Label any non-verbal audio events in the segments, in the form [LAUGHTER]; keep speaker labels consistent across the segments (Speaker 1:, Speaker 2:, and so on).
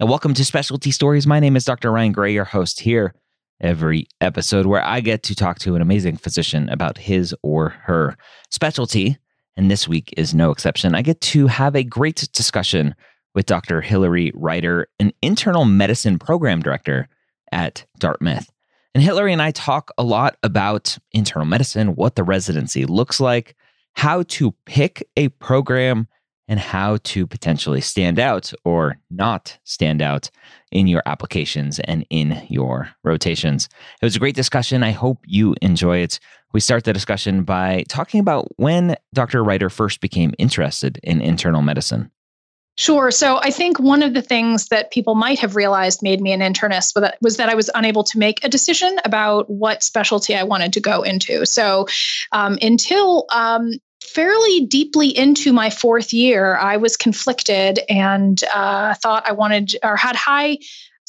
Speaker 1: And welcome to Specialty Stories. My name is Dr. Ryan Gray, your host here every episode where I get to talk to an amazing physician about his or her specialty. And this week is no exception. I get to have a great discussion with Dr. Hillary Ryder, an internal medicine program director at Dartmouth. And Hillary and I talk a lot about internal medicine, what the residency looks like, how to pick a program and how to potentially stand out or not stand out in your applications and in your rotations. It was a great discussion. I hope you enjoy it. We start the discussion by talking about when Dr. Ryder first became interested in internal medicine.
Speaker 2: Sure. So I think one of the things that people might have realized made me an internist was that I was unable to make a decision about what specialty I wanted to go into. So um, until um, fairly deeply into my fourth year, I was conflicted and uh, thought I wanted or had high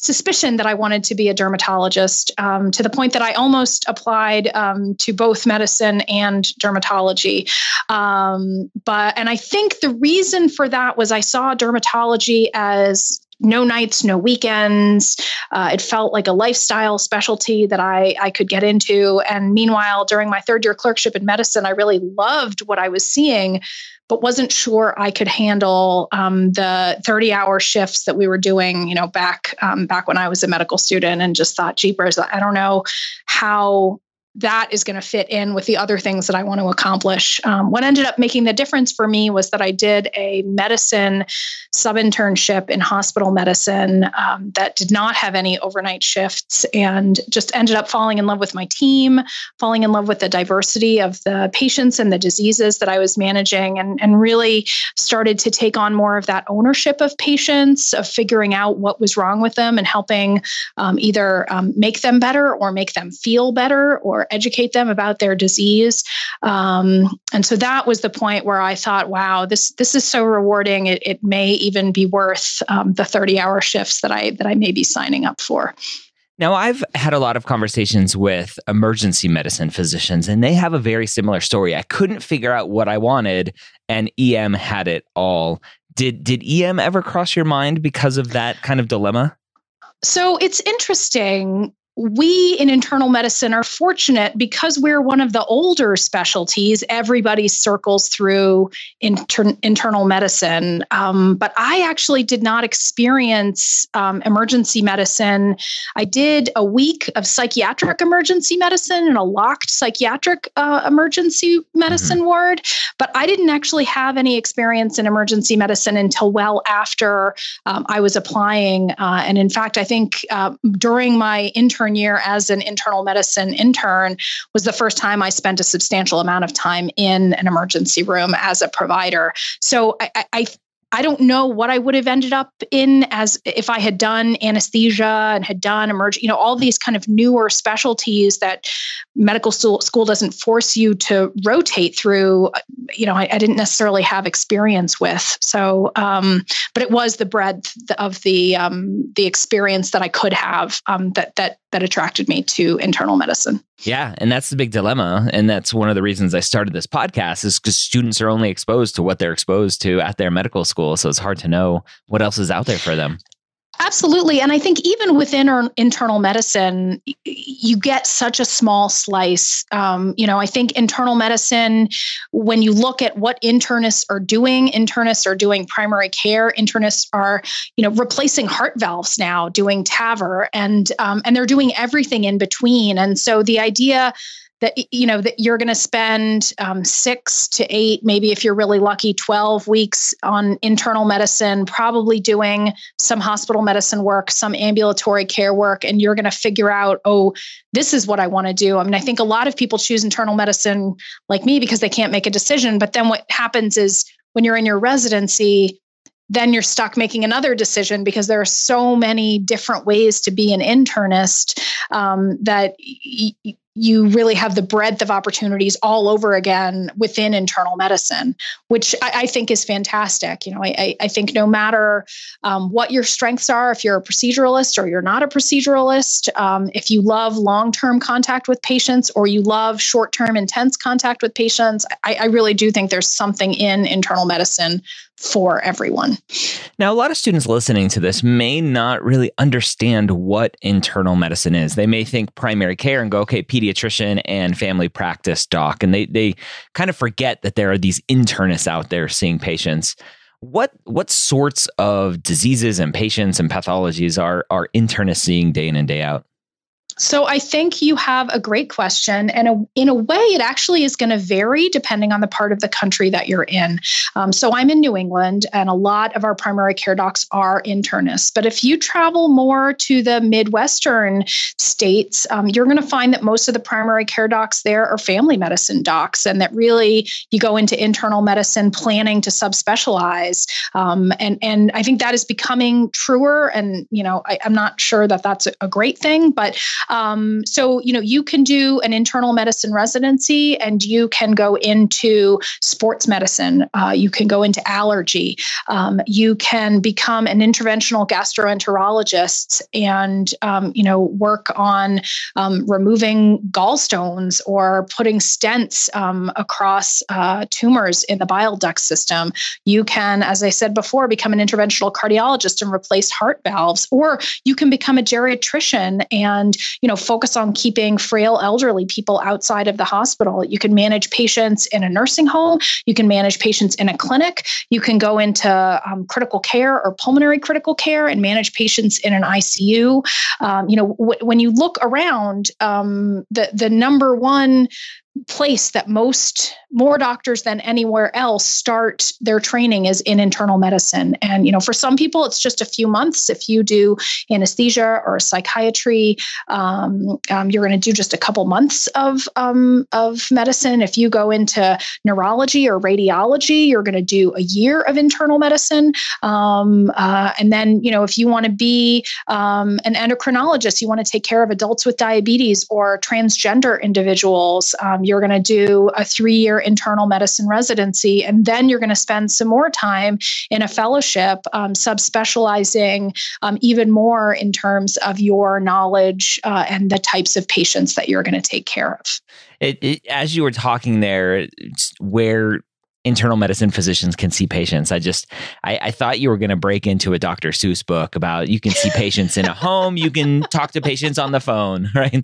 Speaker 2: suspicion that I wanted to be a dermatologist um, to the point that I almost applied um, to both medicine and dermatology. Um, but, and I think the reason for that was I saw dermatology as no nights, no weekends. Uh, it felt like a lifestyle specialty that I, I could get into. And meanwhile, during my third year clerkship in medicine, I really loved what I was seeing, but wasn't sure I could handle um, the 30 hour shifts that we were doing, you know, back um, back when I was a medical student and just thought, jeepers, I don't know how that is going to fit in with the other things that I want to accomplish. Um, what ended up making the difference for me was that I did a medicine sub internship in hospital medicine um, that did not have any overnight shifts and just ended up falling in love with my team, falling in love with the diversity of the patients and the diseases that I was managing, and, and really started to take on more of that ownership of patients, of figuring out what was wrong with them and helping um, either um, make them better or make them feel better or or educate them about their disease. Um, and so that was the point where I thought, wow, this this is so rewarding. It, it may even be worth um, the 30 hour shifts that I that I may be signing up for.
Speaker 1: Now, I've had a lot of conversations with emergency medicine physicians, and they have a very similar story. I couldn't figure out what I wanted, and EM had it all. Did did EM ever cross your mind because of that kind of dilemma?
Speaker 2: So it's interesting we in internal medicine are fortunate because we're one of the older specialties. Everybody circles through inter- internal medicine. Um, but I actually did not experience um, emergency medicine. I did a week of psychiatric emergency medicine in a locked psychiatric uh, emergency medicine mm-hmm. ward, but I didn't actually have any experience in emergency medicine until well after um, I was applying. Uh, and in fact, I think uh, during my intern intern year as an internal medicine intern was the first time I spent a substantial amount of time in an emergency room as a provider. So I, I I don't know what I would have ended up in as if I had done anesthesia and had done emerg, you know, all these kind of newer specialties that medical school, school doesn't force you to rotate through. You know, I, I didn't necessarily have experience with. So, um, but it was the breadth of the um, the experience that I could have um, that that that attracted me to internal medicine.
Speaker 1: Yeah, and that's the big dilemma, and that's one of the reasons I started this podcast is because students are only exposed to what they're exposed to at their medical school, so it's hard to know what else is out there for them.
Speaker 2: Absolutely. And I think even within our internal medicine, you get such a small slice. Um, you know, I think internal medicine, when you look at what internists are doing, internists are doing primary care, internists are, you know, replacing heart valves now, doing TAVR, and um, and they're doing everything in between. And so the idea that you know that you're going to spend um, six to eight maybe if you're really lucky 12 weeks on internal medicine probably doing some hospital medicine work some ambulatory care work and you're going to figure out oh this is what i want to do. I mean i think a lot of people choose internal medicine like me because they can't make a decision but then what happens is when you're in your residency then you're stuck making another decision because there are so many different ways to be an internist um, that y- you really have the breadth of opportunities all over again within internal medicine, which I, I think is fantastic. You know, I, I think no matter um, what your strengths are, if you're a proceduralist or you're not a proceduralist, um, if you love long term contact with patients or you love short term intense contact with patients, I, I really do think there's something in internal medicine for everyone.
Speaker 1: Now, a lot of students listening to this may not really understand what internal medicine is. They may think primary care and go, okay, pediatrician and family practice doc. And they, they kind of forget that there are these internists out there seeing patients. What what sorts of diseases and patients and pathologies are are internists seeing day in and day out?
Speaker 2: So I think you have a great question. And a, in a way, it actually is going to vary depending on the part of the country that you're in. Um, so I'm in New England, and a lot of our primary care docs are internists. But if you travel more to the Midwestern states, um, you're going to find that most of the primary care docs there are family medicine docs, and that really you go into internal medicine planning to subspecialize. Um, and, and I think that is becoming truer. And, you know, I, am not sure that that's a great thing, but um, so, you know, you can do an internal medicine residency and you can go into sports medicine. Uh, you can go into allergy. Um, you can become an interventional gastroenterologist and, um, you know, work on um, removing gallstones or putting stents um, across uh, tumors in the bile duct system. You can, as I said before, become an interventional cardiologist and replace heart valves, or you can become a geriatrician and you know focus on keeping frail elderly people outside of the hospital. You can manage patients in a nursing home. You can manage patients in a clinic. You can go into um, critical care or pulmonary critical care and manage patients in an icu um, you know w- when you look around um, the the number one place that most more doctors than anywhere else start their training is in internal medicine. And you know for some people it's just a few months. If you do anesthesia or psychiatry um, um, you're going to do just a couple months of um, of medicine. If you go into neurology or radiology you're going to do a year of internal medicine. Um, uh, and then you know if you want to be um, an endocrinologist you want to take care of adults with diabetes or transgender individuals um, you're going to do a three year internal medicine residency, and then you're going to spend some more time in a fellowship, um, subspecializing um, even more in terms of your knowledge uh, and the types of patients that you're going to take care of.
Speaker 1: It, it, as you were talking there, where internal medicine physicians can see patients. I just, I, I thought you were going to break into a Dr. Seuss book about you can see patients in a [LAUGHS] home, you can talk to patients on the phone, [LAUGHS] right?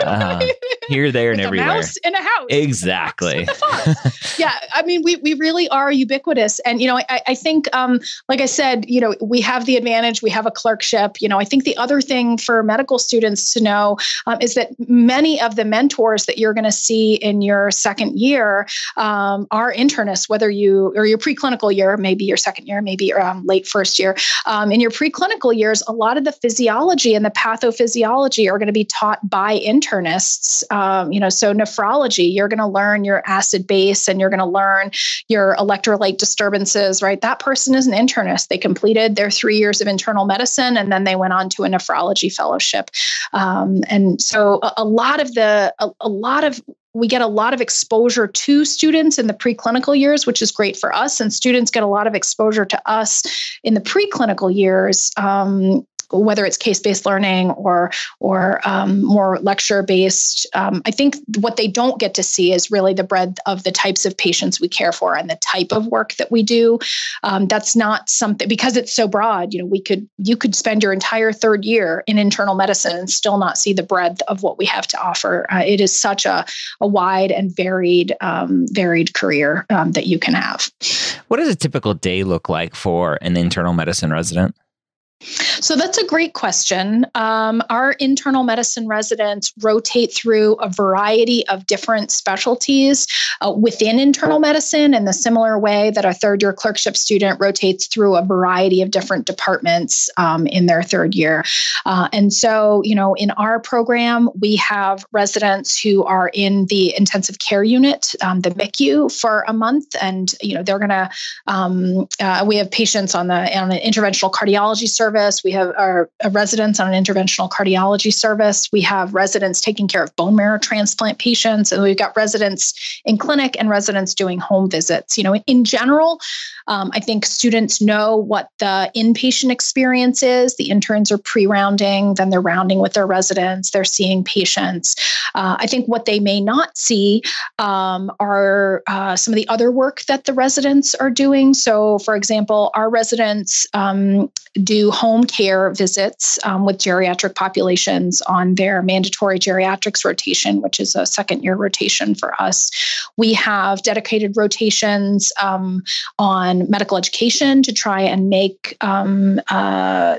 Speaker 1: Uh, here, there,
Speaker 2: With
Speaker 1: and everywhere.
Speaker 2: mouse in a house.
Speaker 1: Exactly. [LAUGHS]
Speaker 2: yeah, I mean, we we really are ubiquitous, and you know, I, I think, um, like I said, you know, we have the advantage. We have a clerkship. You know, I think the other thing for medical students to know um, is that many of the mentors that you're going to see in your second year um, are internists whether you or your preclinical year, maybe your second year, maybe um, late first year. Um, in your preclinical years, a lot of the physiology and the pathophysiology are going to be taught by internists. Um, you know, so nephrology, you're going to learn your acid base and you're going to learn your electrolyte disturbances, right? That person is an internist. They completed their three years of internal medicine and then they went on to a nephrology fellowship. Um, and so a, a lot of the a, a lot of we get a lot of exposure to students in the preclinical years, which is great for us, and students get a lot of exposure to us in the preclinical years. Um, whether it's case-based learning or or um, more lecture-based. Um, I think what they don't get to see is really the breadth of the types of patients we care for and the type of work that we do. Um, that's not something because it's so broad. You know, we could you could spend your entire third year in internal medicine and still not see the breadth of what we have to offer. Uh, it is such a a wide and varied um, varied career um, that you can have.
Speaker 1: What does a typical day look like for an internal medicine resident?
Speaker 2: So that's a great question. Um, our internal medicine residents rotate through a variety of different specialties uh, within internal medicine in the similar way that a third year clerkship student rotates through a variety of different departments um, in their third year. Uh, and so, you know, in our program, we have residents who are in the intensive care unit, um, the MICU, for a month, and you know they're going to. Um, uh, we have patients on the on an interventional cardiology service service. We have our residents on an interventional cardiology service. We have residents taking care of bone marrow transplant patients, and we've got residents in clinic and residents doing home visits. You know, in general, um, I think students know what the inpatient experience is. The interns are pre rounding, then they're rounding with their residents, they're seeing patients. Uh, I think what they may not see um, are uh, some of the other work that the residents are doing. So, for example, our residents um, do home care visits um, with geriatric populations on their mandatory geriatrics rotation, which is a second year rotation for us. We have dedicated rotations um, on medical education to try and make um, uh,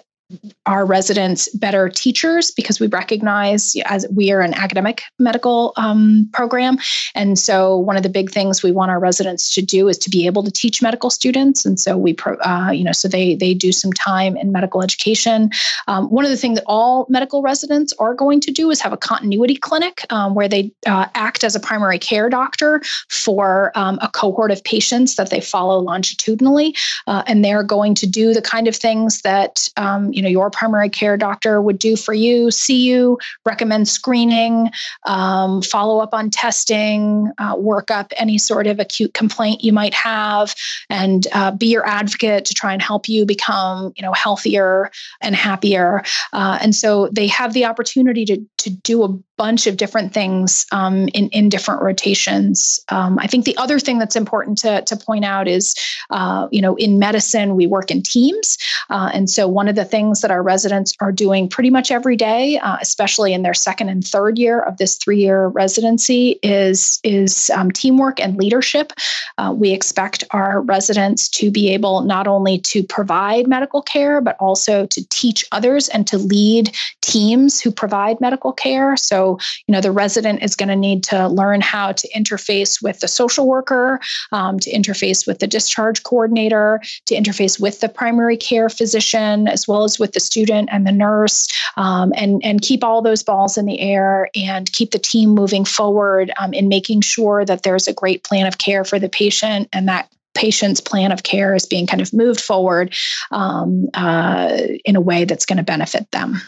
Speaker 2: our residents better teachers because we recognize as we are an academic medical um, program. And so one of the big things we want our residents to do is to be able to teach medical students. And so we pro, uh, you know so they they do some time in medical education. Um, one of the things that all medical residents are going to do is have a continuity clinic um, where they uh, act as a primary care doctor for um, a cohort of patients that they follow longitudinally. Uh, and they're going to do the kind of things that um, you know your primary care doctor would do for you see you recommend screening um, follow up on testing uh, work up any sort of acute complaint you might have and uh, be your advocate to try and help you become you know healthier and happier. Uh, and so they have the opportunity to to do a bunch of different things um, in, in different rotations. Um, I think the other thing that's important to, to point out is, uh, you know, in medicine, we work in teams. Uh, and so one of the things that our residents are doing pretty much every day, uh, especially in their second and third year of this three year residency, is, is um, teamwork and leadership. Uh, we expect our residents to be able not only to provide medical care, but also to teach others and to lead teams who provide medical care. So you know, the resident is going to need to learn how to interface with the social worker, um, to interface with the discharge coordinator, to interface with the primary care physician, as well as with the student and the nurse, um, and, and keep all those balls in the air and keep the team moving forward um, in making sure that there's a great plan of care for the patient and that patient's plan of care is being kind of moved forward um, uh, in a way that's going to benefit them.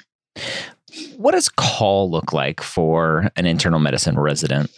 Speaker 1: What does call look like for an internal medicine resident?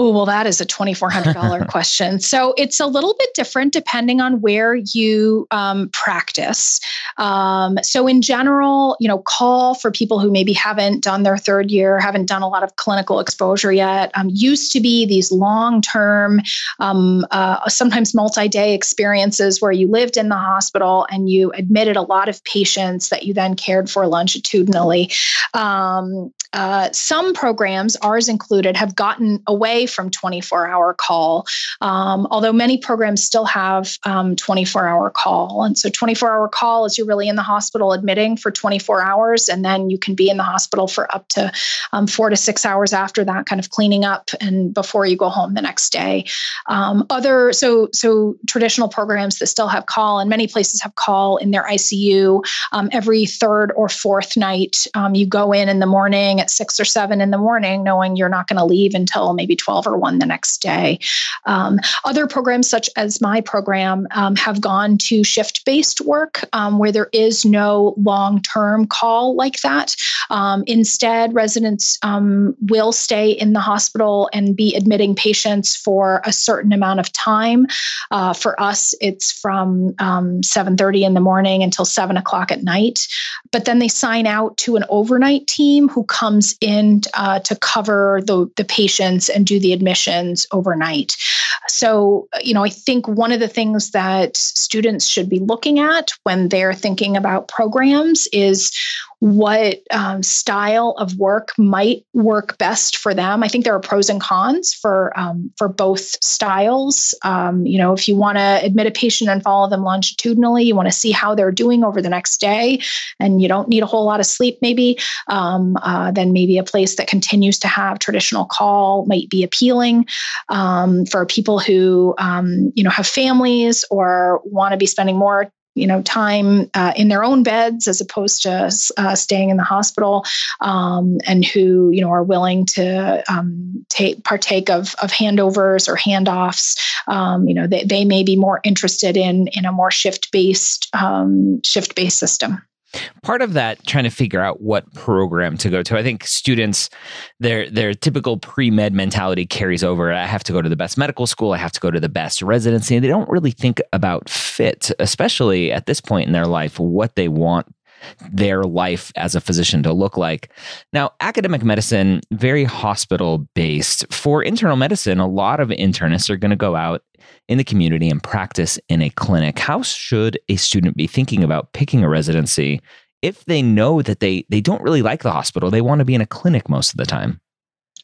Speaker 2: Oh, well, that is a $2,400 [LAUGHS] question. So it's a little bit different depending on where you um, practice. Um, so, in general, you know, call for people who maybe haven't done their third year, haven't done a lot of clinical exposure yet, um, used to be these long term, um, uh, sometimes multi day experiences where you lived in the hospital and you admitted a lot of patients that you then cared for longitudinally. Um, uh, some programs, ours included, have gotten away from 24 hour call, um, although many programs still have um, 24 hour call. And so 24 hour call is you're really in the hospital admitting for 24 hours, and then you can be in the hospital for up to um, four to six hours after that, kind of cleaning up and before you go home the next day. Um, other so so traditional programs that still have call, and many places have call in their ICU um, every third or fourth night. Um, you go in in the morning at six or seven in the morning, knowing you're not going to leave until maybe 12 12 or 1 the next day. Um, other programs, such as my program, um, have gone to shift based work um, where there is no long term call like that. Um, instead, residents um, will stay in the hospital and be admitting patients for a certain amount of time. Uh, for us, it's from 7:30 in the morning until 7 o'clock at night. But then they sign out to an overnight team who comes in uh, to cover the, the patients and do the admissions overnight. So, you know, I think one of the things that students should be looking at when they're thinking about programs is what um, style of work might work best for them. I think there are pros and cons for um, for both styles. Um, you know, if you want to admit a patient and follow them longitudinally, you want to see how they're doing over the next day, and you don't need a whole lot of sleep, maybe. Um, uh, then maybe a place that continues to have traditional call might be appealing um, for people who um, you know have families or want to be spending more you know time uh, in their own beds as opposed to uh, staying in the hospital um, and who you know are willing to um, take partake of, of handovers or handoffs. Um, you know they, they may be more interested in in a more shift based um, shift based system
Speaker 1: part of that trying to figure out what program to go to i think students their their typical pre-med mentality carries over. I have to go to the best medical school. I have to go to the best residency. And they don't really think about fit especially at this point in their life what they want their life as a physician to look like. Now, academic medicine, very hospital based. For internal medicine, a lot of internists are going to go out in the community and practice in a clinic. How should a student be thinking about picking a residency if they know that they they don't really like the hospital? They want to be in a clinic most of the time.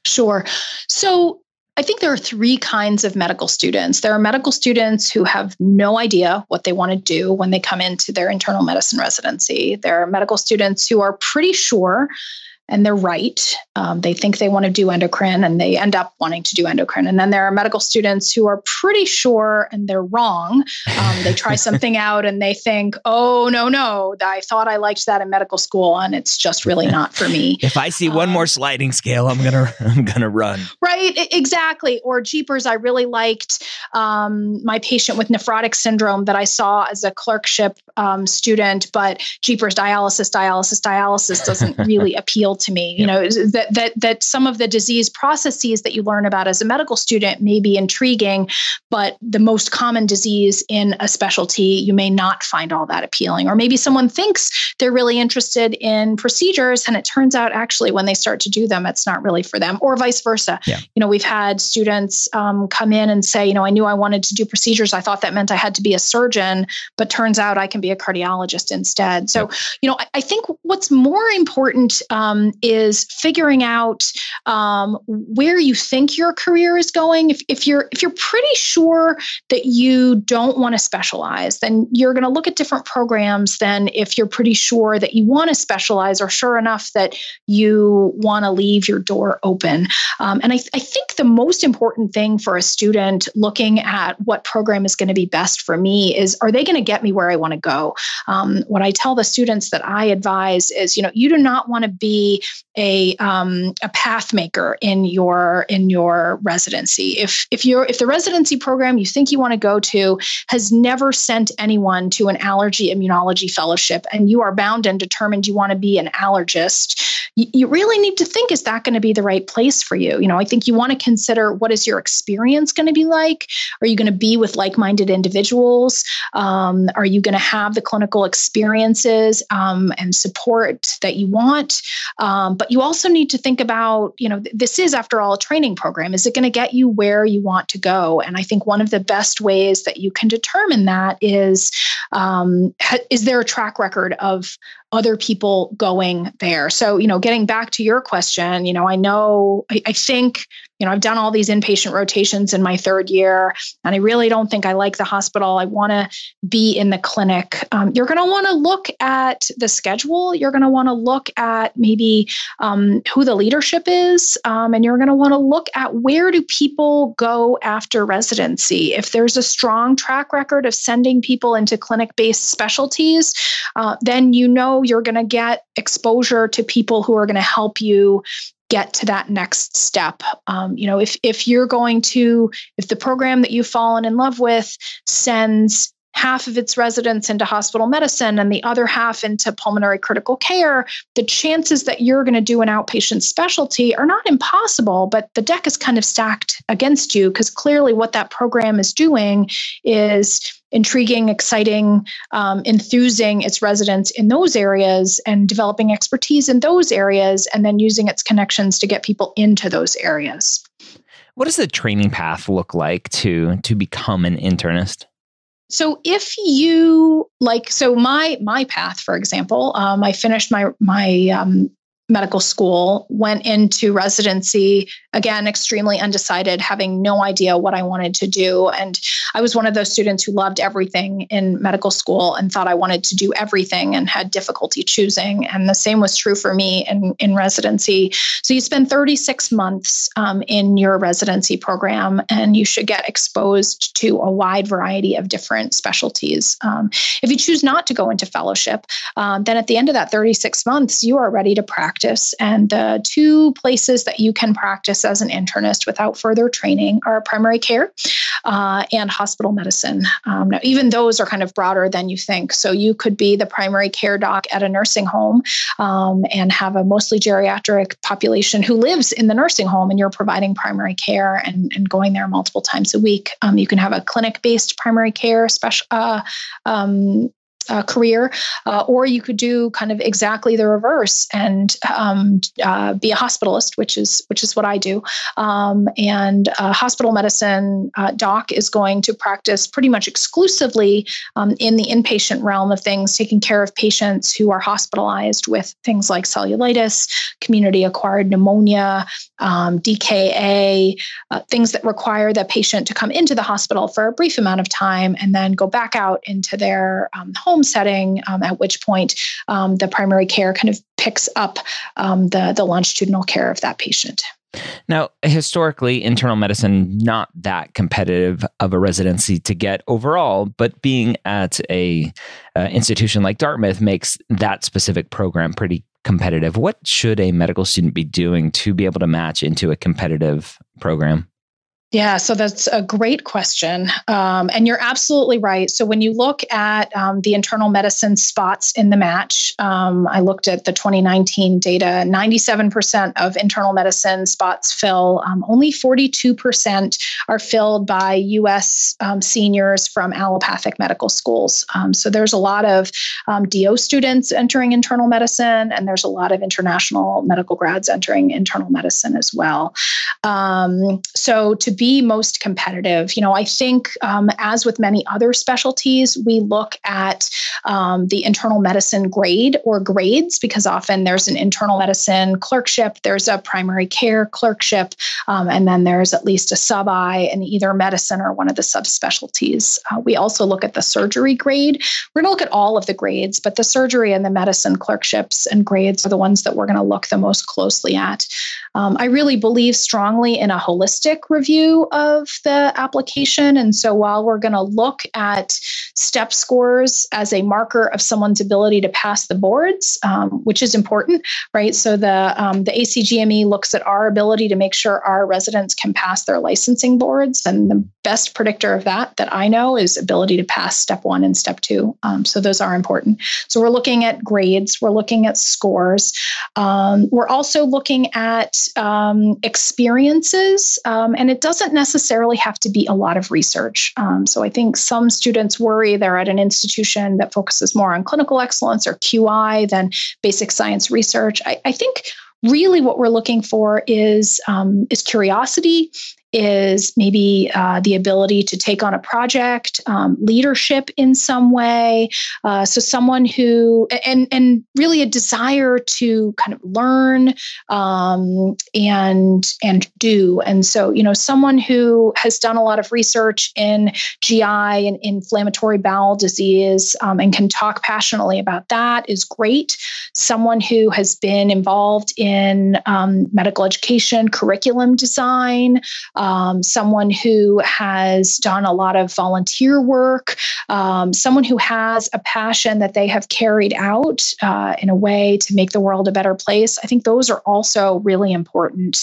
Speaker 2: Sure. So I think there are three kinds of medical students. There are medical students who have no idea what they want to do when they come into their internal medicine residency. There are medical students who are pretty sure and they're right. Um, they think they want to do endocrine and they end up wanting to do endocrine. And then there are medical students who are pretty sure and they're wrong. Um, they try [LAUGHS] something out and they think, oh, no, no, I thought I liked that in medical school and it's just really not for me. [LAUGHS]
Speaker 1: if I see one um, more sliding scale, I'm going [LAUGHS] to, I'm going to run.
Speaker 2: Right. Exactly. Or Jeepers, I really liked um, my patient with nephrotic syndrome that I saw as a clerkship um, student, but Jeepers dialysis, dialysis, dialysis doesn't really appeal to me. You know that that that some of the disease processes that you learn about as a medical student may be intriguing, but the most common disease in a specialty you may not find all that appealing. Or maybe someone thinks they're really interested in procedures, and it turns out actually when they start to do them, it's not really for them. Or vice versa. Yeah. You know, we've had students um, come in and say, you know, I knew I wanted to do procedures. I thought that meant I had to be a surgeon, but turns out I can be a cardiologist instead. So, yep. you know, I, I, think what's more important um, is figuring out um, where you think your career is going. If, if you're if you're pretty sure that you don't want to specialize, then you're going to look at different programs than if you're pretty sure that you want to specialize or sure enough that you want to leave your door open. Um, and I, I think the most important thing for a student looking at what program is going to be best for me is are they going to get me where I want to go? Um, what I tell the students that I advise is, you know, you do not want to be a um, a path maker in your in your residency. If if you're if the residency program you think you want to go to has never sent anyone to an allergy immunology fellowship, and you are bound and determined you want to be an allergist, you, you really need to think is that going to be the right place for you? You know, I think you want to consider what is your experience going to be like. Are you going to be with like minded individuals? Um, are you going to have the clinical experiences um, and support that you want? Um, but you also need to think about, you know, this is, after all, a training program. Is it going to get you where you want to go? And I think one of the best ways that you can determine that is um, is there a track record of other people going there? So, you know, getting back to your question, you know, I know, I, I think you know, I've done all these inpatient rotations in my third year, and I really don't think I like the hospital. I want to be in the clinic. Um, you're going to want to look at the schedule. You're going to want to look at maybe um, who the leadership is, um, and you're going to want to look at where do people go after residency. If there's a strong track record of sending people into clinic-based specialties, uh, then you know you're going to get exposure to people who are going to help you get to that next step. Um, you know, if if you're going to, if the program that you've fallen in love with sends half of its residents into hospital medicine and the other half into pulmonary critical care, the chances that you're going to do an outpatient specialty are not impossible, but the deck is kind of stacked against you because clearly what that program is doing is intriguing, exciting, um, enthusing its residents in those areas and developing expertise in those areas and then using its connections to get people into those areas.
Speaker 1: What does the training path look like to to become an internist?
Speaker 2: So if you like, so my my path, for example, um, I finished my my um, medical school, went into residency, again, extremely undecided, having no idea what I wanted to do. And I was one of those students who loved everything in medical school and thought I wanted to do everything and had difficulty choosing. And the same was true for me in, in residency. So you spend 36 months um, in your residency program, and you should get exposed to a wide variety of different specialties. Um, if you choose not to go into fellowship, um, then at the end of that 36 months, you are ready to practice practice. And the two places that you can practice as an internist without further training are primary care uh, and hospital medicine. Um, now, even those are kind of broader than you think. So you could be the primary care doc at a nursing home um, and have a mostly geriatric population who lives in the nursing home, and you're providing primary care and, and going there multiple times a week. Um, you can have a clinic based primary care special. Uh, um, uh, career, uh, or you could do kind of exactly the reverse and um, uh, be a hospitalist, which is which is what I do. Um, and hospital medicine uh, doc is going to practice pretty much exclusively um, in the inpatient realm of things, taking care of patients who are hospitalized with things like cellulitis, community acquired pneumonia, um, DKA, uh, things that require the patient to come into the hospital for a brief amount of time and then go back out into their um, home home setting, um, at which point um, the primary care kind of picks up um, the, the longitudinal care of that patient.
Speaker 1: Now, historically, internal medicine not that competitive of a residency to get overall, but being at a uh, institution like Dartmouth makes that specific program pretty competitive. What should a medical student be doing to be able to match into a competitive program?
Speaker 2: Yeah, so that's a great question. Um, and you're absolutely right. So when you look at um, the internal medicine spots in the match, um, I looked at the 2019 data 97% of internal medicine spots fill, um, only 42% are filled by US um, seniors from allopathic medical schools. Um, so there's a lot of DO students entering internal medicine, and there's a lot of international medical grads entering internal medicine as well. so to be be most competitive. You know, I think um, as with many other specialties, we look at um, the internal medicine grade or grades because often there's an internal medicine clerkship, there's a primary care clerkship, um, and then there's at least a sub I in either medicine or one of the subspecialties. Uh, we also look at the surgery grade. We're going to look at all of the grades, but the surgery and the medicine clerkships and grades are the ones that we're going to look the most closely at. Um, I really believe strongly in a holistic review of the application. And so while we're going to look at step scores as a marker of someone's ability to pass the boards, um, which is important, right? So the, um, the ACGME looks at our ability to make sure our residents can pass their licensing boards. And the best predictor of that that I know is ability to pass step one and step two. Um, so those are important. So we're looking at grades, we're looking at scores. Um, we're also looking at um, experiences, um, and it doesn't necessarily have to be a lot of research. Um, so I think some students worry they're at an institution that focuses more on clinical excellence or QI than basic science research. I, I think really what we're looking for is um, is curiosity is maybe uh, the ability to take on a project, um, leadership in some way. Uh, so someone who and and really a desire to kind of learn um, and and do. And so you know someone who has done a lot of research in GI and inflammatory bowel disease um, and can talk passionately about that is great. Someone who has been involved in um, medical education, curriculum design um, someone who has done a lot of volunteer work, um, someone who has a passion that they have carried out uh, in a way to make the world a better place. I think those are also really important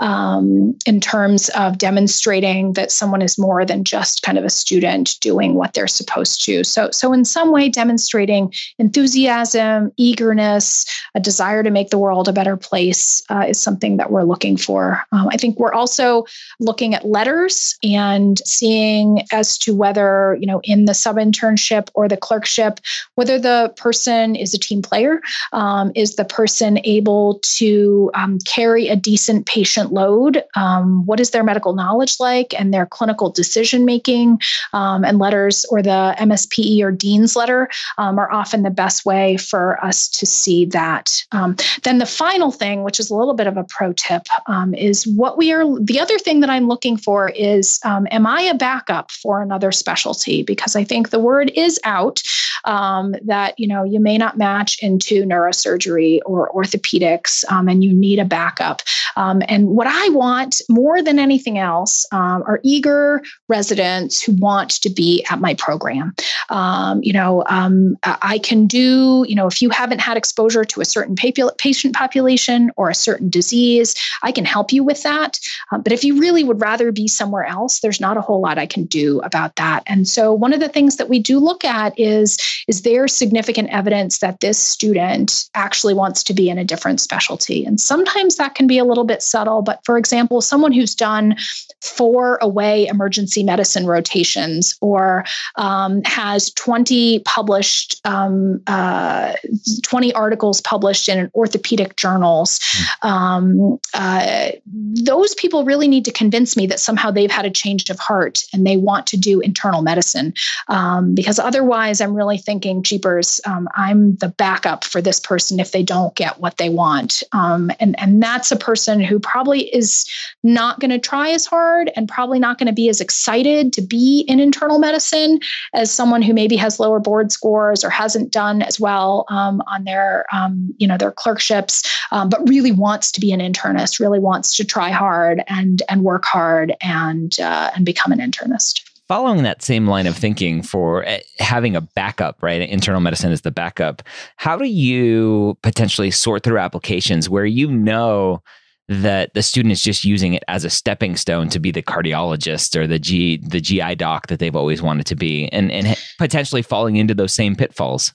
Speaker 2: um, in terms of demonstrating that someone is more than just kind of a student doing what they're supposed to. So, so in some way, demonstrating enthusiasm, eagerness, a desire to make the world a better place uh, is something that we're looking for. Um, I think we're also looking at letters and seeing as to whether, you know, in the sub internship or the clerkship, whether the person is a team player, um, is the person able to um, carry a decent patient load, um, what is their medical knowledge like, and their clinical decision making, um, and letters or the MSPE or Dean's letter um, are often the best way for us to see that. Um, then the final thing, which is a little bit of a pro tip, is what we are. The other thing that I'm looking for is, am I a backup for another specialty? Because I think the word is out um, that you know you may not match into neurosurgery or orthopedics, um, and you need a backup. Um, and what I want more than anything else um, are eager residents who want to be at my program. Um, you know, um, I can do. You know, if you haven't had exposure to a certain patient population or a certain disease, I can help you with that. but if you really would rather be somewhere else, there's not a whole lot I can do about that. And so, one of the things that we do look at is is there significant evidence that this student actually wants to be in a different specialty? And sometimes that can be a little bit subtle, but for example, someone who's done four away emergency medicine rotations or um, has 20 published, um, uh, 20 articles published in orthopedic journals, hmm. um, uh, those people really need to convince me that somehow they've had a change of heart and they want to do internal medicine. Um, because otherwise, I'm really thinking, jeepers, um, I'm the backup for this person if they don't get what they want. Um, and, and that's a person who probably is not going to try as hard and probably not going to be as excited to be in internal medicine as someone who maybe has lower board scores or hasn't done as well um, on their, um, you know, their clerkships, um, but really wants to be an internist, really wants to try hard and and work hard and uh, and become an internist
Speaker 1: following that same line of thinking for eh, having a backup, right? Internal medicine is the backup. How do you potentially sort through applications where you know that the student is just using it as a stepping stone to be the cardiologist or the G the GI doc that they've always wanted to be and and potentially falling into those same pitfalls?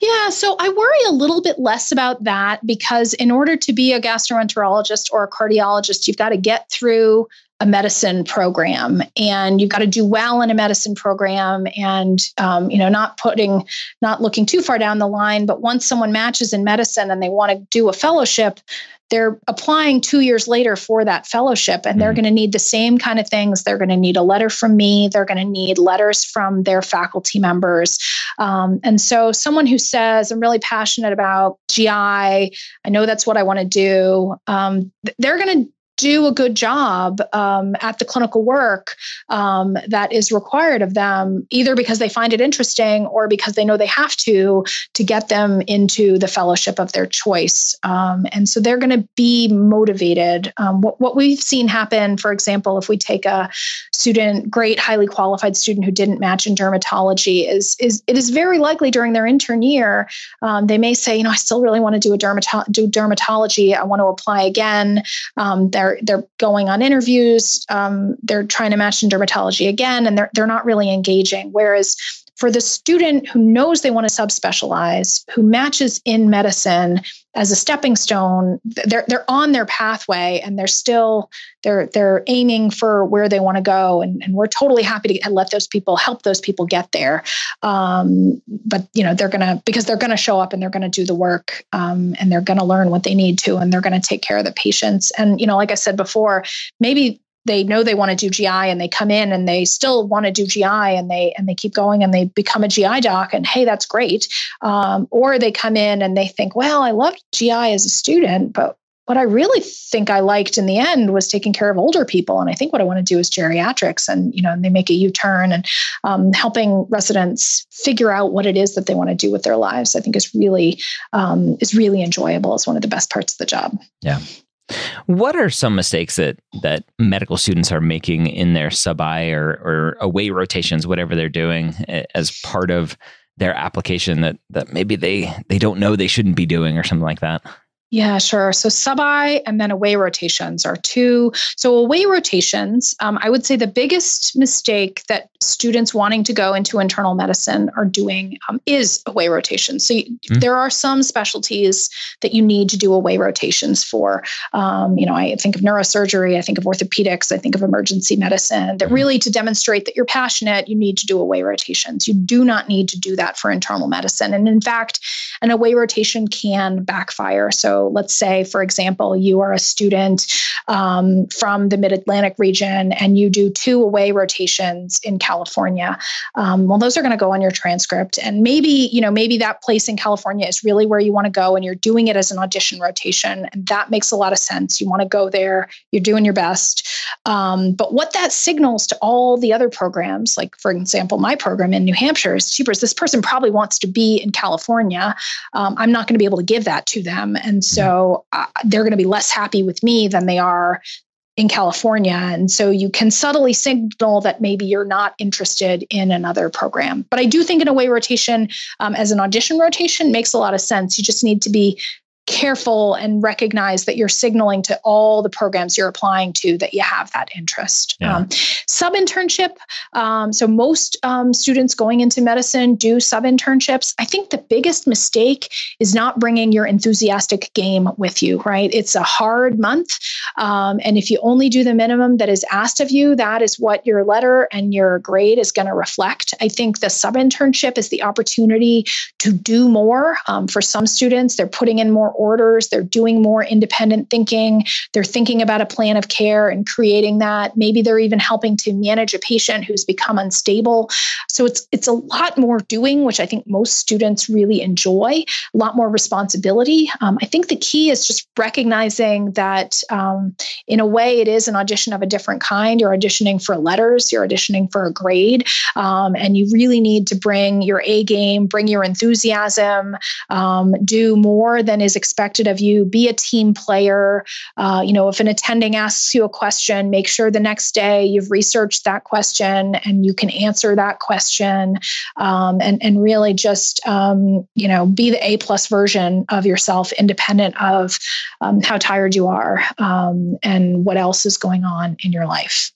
Speaker 2: Yeah, so I worry a little bit less about that because in order to be a gastroenterologist or a cardiologist, you've got to get through a medicine program and you've got to do well in a medicine program and um, you know not putting not looking too far down the line but once someone matches in medicine and they want to do a fellowship they're applying two years later for that fellowship and they're mm-hmm. going to need the same kind of things. They're going to need a letter from me. They're going to need letters from their faculty members. Um, and so someone who says i'm really passionate about gi i. Know that's what i want to do um, they're going to do a good job um, at the clinical work um, that is required of them, either because they find it interesting or because they know they have to to get them into the fellowship of their choice. Um, and so they're going to be motivated. Um, what, what we've seen happen, for example, if we take a student, great, highly qualified student who didn't match in dermatology, is is it is very likely during their intern year um, they may say, you know, I still really want to do a dermato- do dermatology. I want to apply again. They're they're going on interviews um, they're trying to match in dermatology again and they're, they're not really engaging. Whereas for the student who knows they want to subspecialize who matches in medicine as a stepping stone they're they're on their pathway and they're still they're they're aiming for where they want to go. And, and we're totally happy to let those people help those people get there. Um, but you know they're gonna because they're gonna show up and they're gonna do the work um, and they're gonna learn what they need to and they're gonna take care of the patients. And you know like i said before maybe they know they want to do GI and they come in and they still want to do GI and they and they keep going and they become a GI doc and hey that's great. Um, or they come in and they think well I loved GI as a student but what I really think I liked in the end was taking care of older people. And I think what I want to do is geriatrics and you know and they make a U-turn and um, helping residents figure out what it is that they want to do with their lives I think is really um, is really enjoyable it's one of the best parts of the job.
Speaker 1: Yeah what are some mistakes that that medical students are making in their sub I or, or away rotations, whatever they're doing, as part of their application that that maybe they they don't know they shouldn't be doing or something like that?
Speaker 2: Yeah, sure. So sub-I and then away rotations are two. So away rotations, um, I would say the biggest mistake that students wanting to go into internal medicine are doing um, is away rotations. So you, mm-hmm. there are some specialties that you need to do away rotations for. Um, you know, I think of neurosurgery, I think of orthopedics, I think of emergency medicine. That hmm. really to demonstrate that you're passionate, you need to do away rotations. You do not need to do that for internal medicine, and in fact, an away rotation can backfire. So let's say, for example, you are a student um, from the Mid Atlantic region and you do two away rotations in California. Um, well, those are going to go on your transcript, and maybe you know maybe that place in California is really where you want to go, and you're doing it as an audition rotation, and that makes a lot of sense. You want to go there, you're doing your best. Um, but what that signals to all the other programs, like for example, my program in New Hampshire is cheaper. This person probably wants to be in California. Um, I'm not going to be able to give that to them, and so uh, they're going to be less happy with me than they are in California. And so you can subtly signal that maybe you're not interested in another program. But I do think an away rotation um, as an audition rotation makes a lot of sense. You just need to be careful and recognize that you're signaling to all the programs you're applying to that you have that interest. Yeah. Um, sub internship. Um, so, most um, students going into medicine do sub internships. I think the biggest mistake is not bringing your enthusiastic game with you, right? It's a hard month. Um, and if you only do the minimum that is asked of you, that is what your letter and your grade is going to reflect. I think the sub internship is the opportunity to do more. Um, for some students, they're putting in more orders, they're doing more independent thinking, they're thinking about a plan of care and creating that. Maybe they're even helping to manage a patient who's become unstable. So it's it's a lot more doing, which I think most students really enjoy, a lot more responsibility. Um, I think the key is just recognizing that um, in a way it is an audition of a different kind. You're auditioning for letters, you're auditioning for a grade, um, and you really need to bring your A game, bring your enthusiasm, um, do more than is expected of you. Be a team player. Uh, you know, if an attending asks you a question, make sure the next day you've researched that question and you can answer that question. Um, and and really just um, you know be the A plus version of yourself, independent of um, how tired you are um, and what else is going on in your life.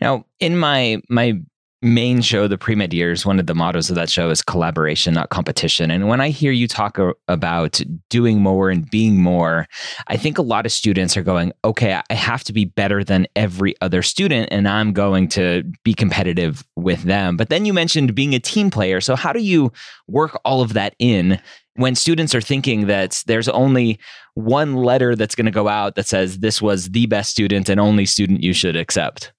Speaker 1: Now, in my my main show, the pre med years, one of the mottos of that show is collaboration, not competition. And when I hear you talk about doing more and being more, I think a lot of students are going, okay, I have to be better than every other student, and I'm going to be competitive with them. But then you mentioned being a team player. So, how do you work all of that in when students are thinking that there's only one letter that's going to go out that says this was the best student and only student you should accept?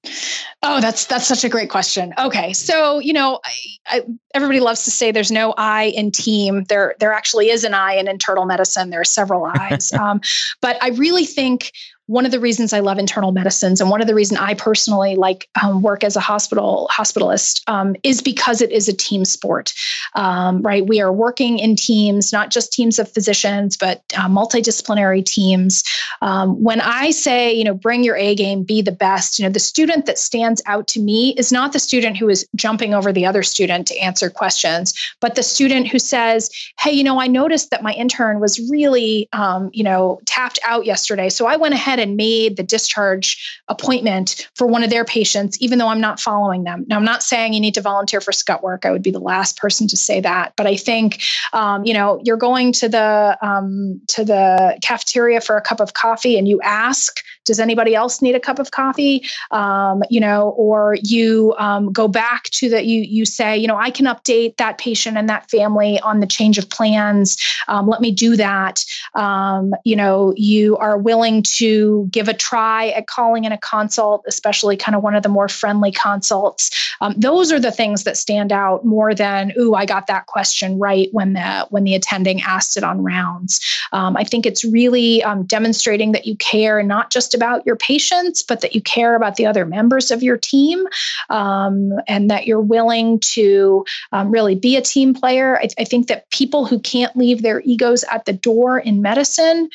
Speaker 2: Oh, that's that's such a great question. Okay, so you know, I, I, everybody loves to say there's no I in team. There there actually is an I in internal medicine. There are several [LAUGHS] I's, um, but I really think one of the reasons I love internal medicines and one of the reason I personally like um, work as a hospital hospitalist um, is because it is a team sport, um, right? We are working in teams, not just teams of physicians, but uh, multidisciplinary teams. Um, when I say, you know, bring your A game, be the best, you know, the student that stands out to me is not the student who is jumping over the other student to answer questions, but the student who says, hey, you know, I noticed that my intern was really, um, you know, tapped out yesterday, so I went ahead ahead and made the discharge appointment for one of their patients, even though I'm not following them. Now, I'm not saying you need to volunteer for scut work. I would be the last person to say that. But I think, um, you know, you're going to the um, to the cafeteria for a cup of coffee, and you ask, "Does anybody else need a cup of coffee?" Um, you know, or you um, go back to the you you say, you know, I can update that patient and that family on the change of plans. Um, let me do that. Um, you know, you are willing to give a try at calling in a consult, especially kind of one of the more friendly consults. Um, those are the things that stand out more than, ooh, I got that question right when the when the attending asked it on rounds. Um, I think it's really demonstrating that you care not just about your patients, but that you care about the other members of your team, um, and that you're willing to um, really be a team player. I, I think that people who can't leave their egos at the door in medicine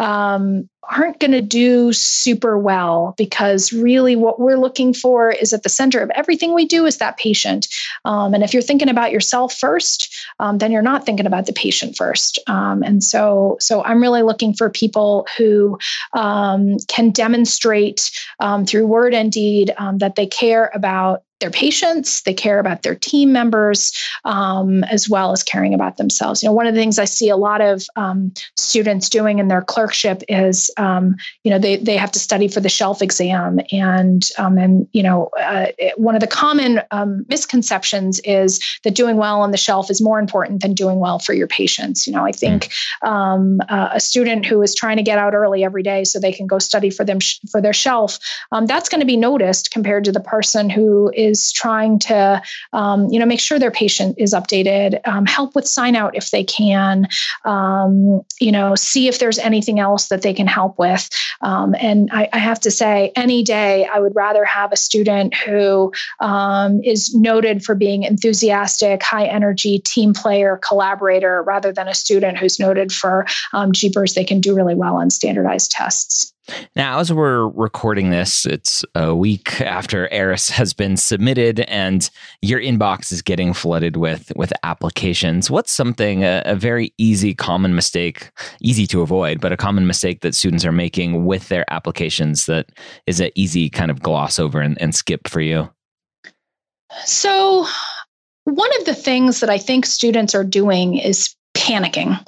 Speaker 2: um, aren't going to do super well because really what we're looking for is at the center of everything we do is that patient. Um, and if you're thinking about yourself first, um, then you're not thinking about the patient first. Um, and so, so I'm really looking for people who um, can demonstrate um, through word and deed um, that they care about their patients, they care about their team members, um, as well as caring about themselves. You know, one of the things I see a lot of um, students doing in their clerkship is, um, you know, they they have to study for the shelf exam, and um, and you know, uh, one of the common um, misconceptions is that doing well on the shelf is more important than doing well for your patients. You know, I think mm. uh, a student who is trying to get out early every day so they can go study for them sh- for their shelf, that's going to be noticed compared to the person who is trying to, um, you know, make sure their patient is updated, um, help with sign out if they can, um, you know, see if there's anything else that they can help with. Um, and I, I, have to say, any day I would rather have a student who um, is noted for being enthusiastic, high energy, team player, collaborator, rather than a student who's noted for um, jeepers, they can do really well on standardized tests.
Speaker 1: Now, as we're recording this, it's a week after ERAS has been submitted, and your inbox is getting flooded with with applications. What's something a, a, very easy, common mistake, easy to avoid, but a common mistake that students are making with their applications that is an easy kind of gloss over and, and skip for you?
Speaker 2: So, one of the things that I think students are doing is panicking.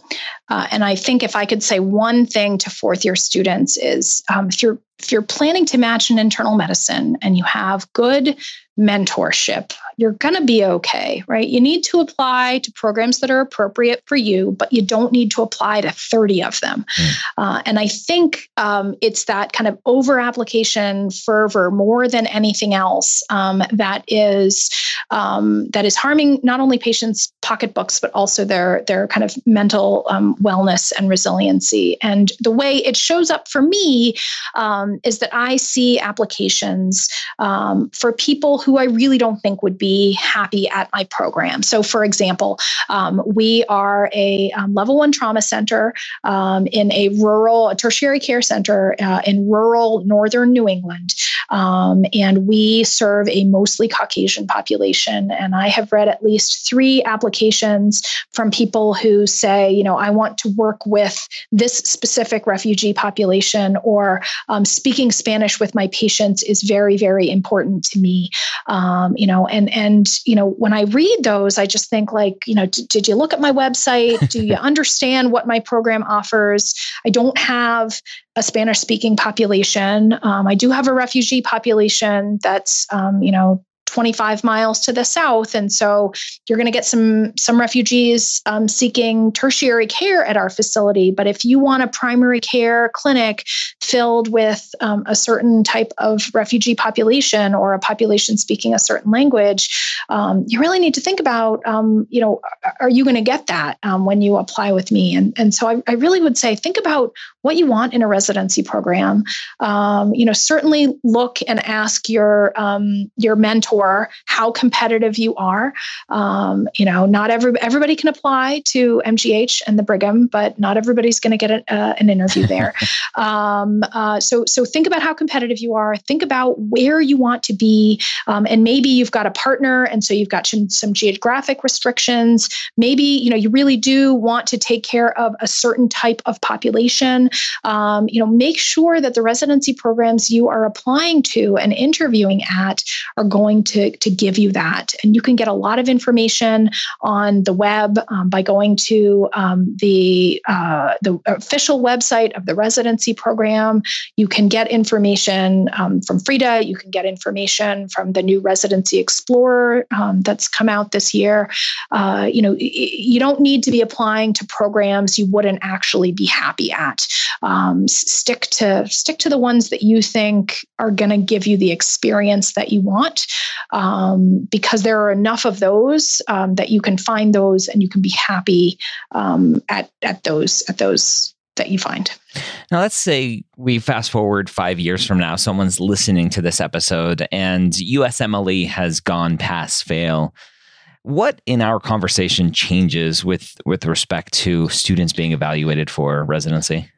Speaker 2: Uh, and I think if I could say one thing to fourth year students is um, if you're if you're planning to match in internal medicine and you have good mentorship, you're going to be okay, right? You need to apply to programs that are appropriate for you, but you don't need to apply to 30 of them. Mm. Uh, and I think um, it's that kind of over application fervor more than anything else um, that is um, that is harming not only patients' pocketbooks but also their their kind of mental um, wellness and resiliency. And the way it shows up for me um, is that I see applications um, for people who I really don't think would be happy at my program. So, for example, um, we are a um, level one trauma center um, in a rural, a tertiary care center uh, in rural northern New England. Um, and we serve a mostly Caucasian population. And I have read at least three applications from people who say, you know, I want to work with this specific refugee population or um, speaking Spanish with my patients is very, very important to me um, you know and and you know when i read those i just think like you know did you look at my website? Do you [LAUGHS] understand what my program offers? I don't have a spanish speaking population. Um, i do have a refugee population that's um, you know 25 miles to the south. And so you're going to get some some refugees um, seeking tertiary care at our facility. But if you want a primary care clinic filled with um, a certain type of refugee population or a population speaking a certain language um, you really need to think about um, you know are you going to get that um, when you apply with me? And, and so I, I, really would say think about what you want in a residency program. Um, you know certainly look and ask your your mentor how competitive you are. Um, you know, not every everybody can apply to MGH and the Brigham, but not everybody's going to get a, uh, an interview [LAUGHS] there. um, uh, so so think about how competitive you are. Think about where you want to be, um, and maybe you've got a partner, and so you've got some, some geographic restrictions. Maybe you know you really do want to take care of a certain type of population. Um, you know, make sure that the residency programs you are applying to and interviewing at are going to, to give you that. And you can get a lot of information on the web um, by going to um, the, uh, the official website of the residency program. You can get information um, from FREIDA. You can get information from the new Residency Explorer um, that's come out this year. Uh, you know, you don't need to be applying to programs you wouldn't actually be happy at. Um, stick to stick to the ones that you think are going to give you the experience that you want um, because there are enough of those um, that you can find those and you can be happy um, at at those at those that you find.
Speaker 1: Now, let's say we fast forward five years from now, someone's listening to this episode and USMLE has gone pass fail. What in our conversation changes with with respect to students being evaluated for residency?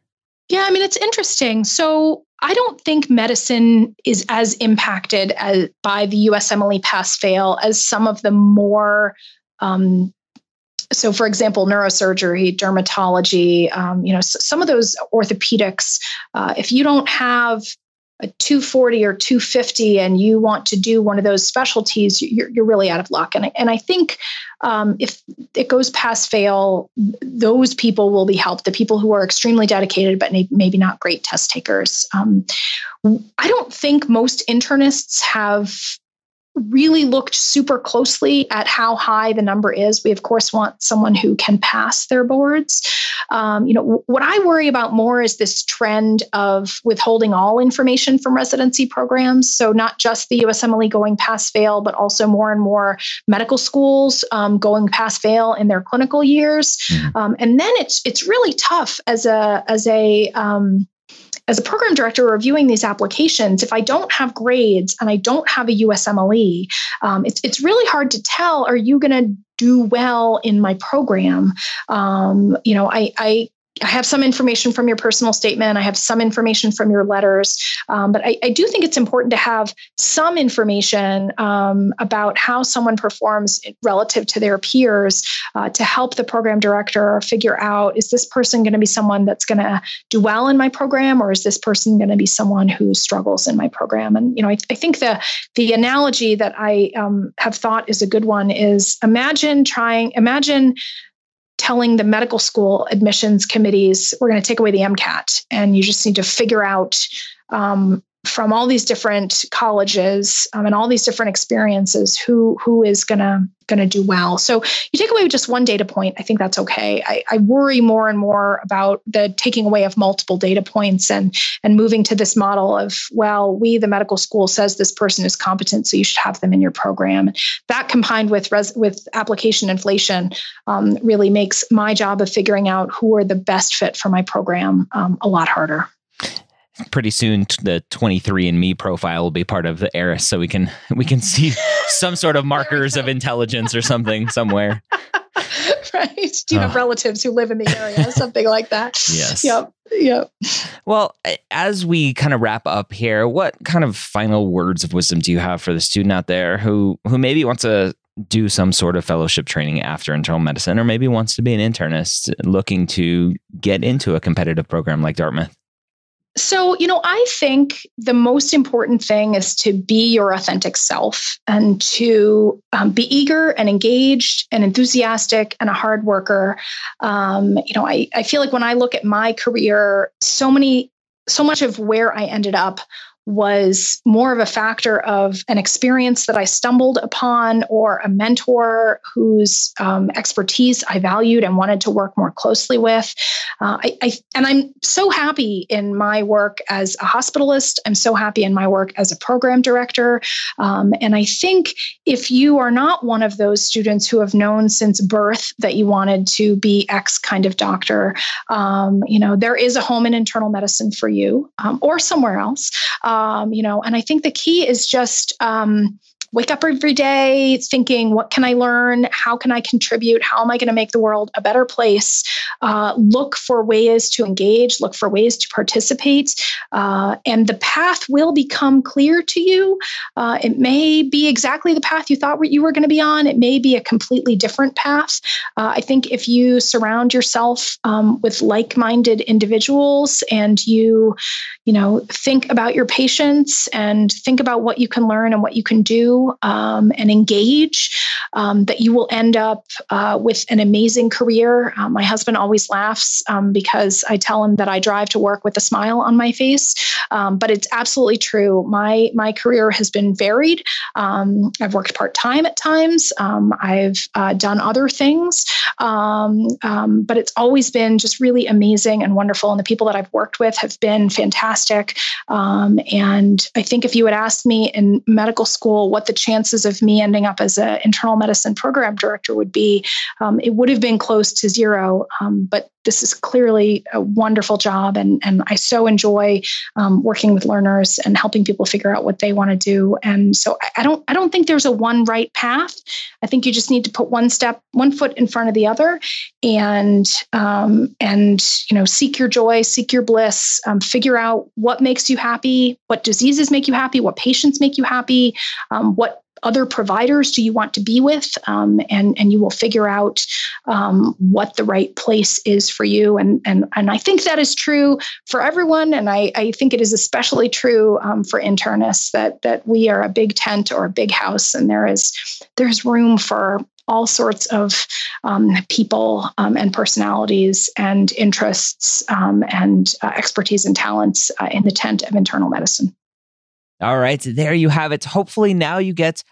Speaker 2: Yeah, I mean, it's interesting. So I don't think medicine is as impacted as, by the USMLE pass fail as some of the more um, so for example neurosurgery dermatology um, you know some of those orthopedics uh, if you don't have a 240 or 250 and you want to do one of those specialties, you're, you're really out of luck. And I, and I think um, if it goes pass fail, those people will be helped. The people who are extremely dedicated, but maybe not great test takers. Um, I don't think most internists have really looked super closely at how high the number is. We, of course, want someone who can pass their boards. Um, you know, what I worry about more is this trend of withholding all information from residency programs. So, not just the USMLE going pass fail, but also more and more medical schools um, going pass fail in their clinical years. Mm-hmm. Um, and then it's it's really tough as a as a um, as a program director reviewing these applications, if I don't have grades and I don't have a USMLE, um, it's, it's really hard to tell are you going to do well in my program? Um, you know, I, I I have some information from your personal statement. I have some information from your letters. Um, but I, I, do think it's important to have some information um, about how someone performs relative to their peers uh, to help the program director figure out is this person going to be someone that's going to do well in my program or is this person going to be someone who struggles in my program? And, you know, I, I think the, the analogy that I um, have thought is a good one is imagine trying, imagine telling the medical school admissions committees, we're going to take away the MCAT, and you just need to figure out um, from all these different colleges um, and all these different experiences who who is gonna gonna do well. So you take away just one data point i think that's okay. I, I worry more and more about the taking away of multiple data points and and moving to this model of well we the medical school says this person is competent so you should have them in your program. That combined with res, with application inflation um, really makes my job of figuring out who are the best fit for my program um, a lot harder
Speaker 1: pretty soon the 23andme profile will be part of the ERAS so we can we can see [LAUGHS] some sort of markers of intelligence or something somewhere. [LAUGHS]
Speaker 2: Right. Do you have relatives who live in the area? [LAUGHS] Something like that.
Speaker 1: Yes.
Speaker 2: Yep. Yep.
Speaker 1: Well as we kind of wrap up here what kind of final words of wisdom do you have for the student out there who who maybe wants to do some sort of fellowship training after internal medicine or maybe wants to be an internist looking to get into a competitive program like dartmouth
Speaker 2: so, you know, I think the most important thing is to be your authentic self and to um, be eager and engaged and enthusiastic and a hard worker. Um, you know, I, I feel like when I look at my career, so many, so much of where I ended up was more of a factor of an experience that I stumbled upon or a mentor whose um, expertise I valued and wanted to work more closely with. Uh, I, I, and I'm so happy in my work as a hospitalist. I'm so happy in my work as a program director. Um, and I think if you are not one of those students who have known since birth that you wanted to be X kind of doctor, um, you know, there is a home in internal medicine for you um, or somewhere else. Um, you know, and I think the key is just um, wake up every day thinking, what can I learn? How can I contribute? How am I going to make the world a better place? Uh, look for ways to engage, look for ways to participate, uh, and the path will become clear to you. Uh, it may be exactly the path you thought you were going to be on, it may be a completely different path. Uh, I think if you surround yourself um, with like minded individuals and you, you know, think about your patients and think about what you can learn and what you can do um, and engage, um, that you will end up uh, with an amazing career. Uh, my husband always laughs um, because I tell him that I drive to work with a smile on my face, um, but it's absolutely true. My my career has been varied. Um, I've worked part time at times. I've uh, done other things, but it's always been just really amazing and wonderful. And the people that I've worked with have been fantastic. and I think if you had asked me in medical school what the chances of me ending up as an internal medicine program director would be, um, it would have been close to zero. Um, but this is clearly a wonderful job and and I so enjoy um, working with learners and helping people figure out what they want to do. And so I, I, don't I don't think there's a one right path. I think you just need to put one step one foot in front of the other and um, and you know seek your joy seek your bliss um, figure out what makes you happy what diseases make you happy what patients make you happy um, what other providers do you want to be with? Um, and and you will figure out um, what the right place is for you. And and and I think that is true for everyone. And I, I think it is especially true um, for internists that that we are a big tent or a big house and there is there's room for all sorts of um, people um, and personalities and interests um, and uh, expertise and talents uh, in the tent of internal medicine.
Speaker 1: All right, there you have it. Hopefully, now you get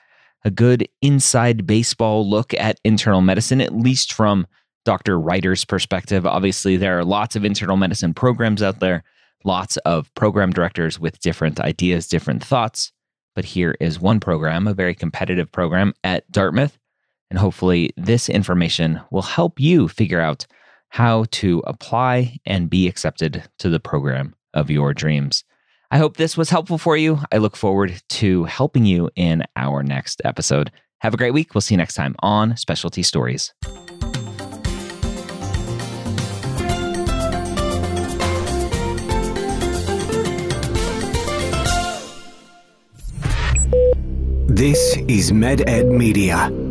Speaker 1: a good inside baseball look at internal medicine, at least from Dr. Ryder's perspective. Obviously, there are lots of internal medicine programs out there, lots of program directors with different ideas, different thoughts. But here is one program, a very competitive program at Dartmouth. And hopefully, this information will help you figure out how to apply and be accepted to the program of your dreams. I hope this was helpful for you. I look forward to helping you in our next episode. Have a great week. We'll see you next time on Specialty Stories.
Speaker 3: This is MedEd Media.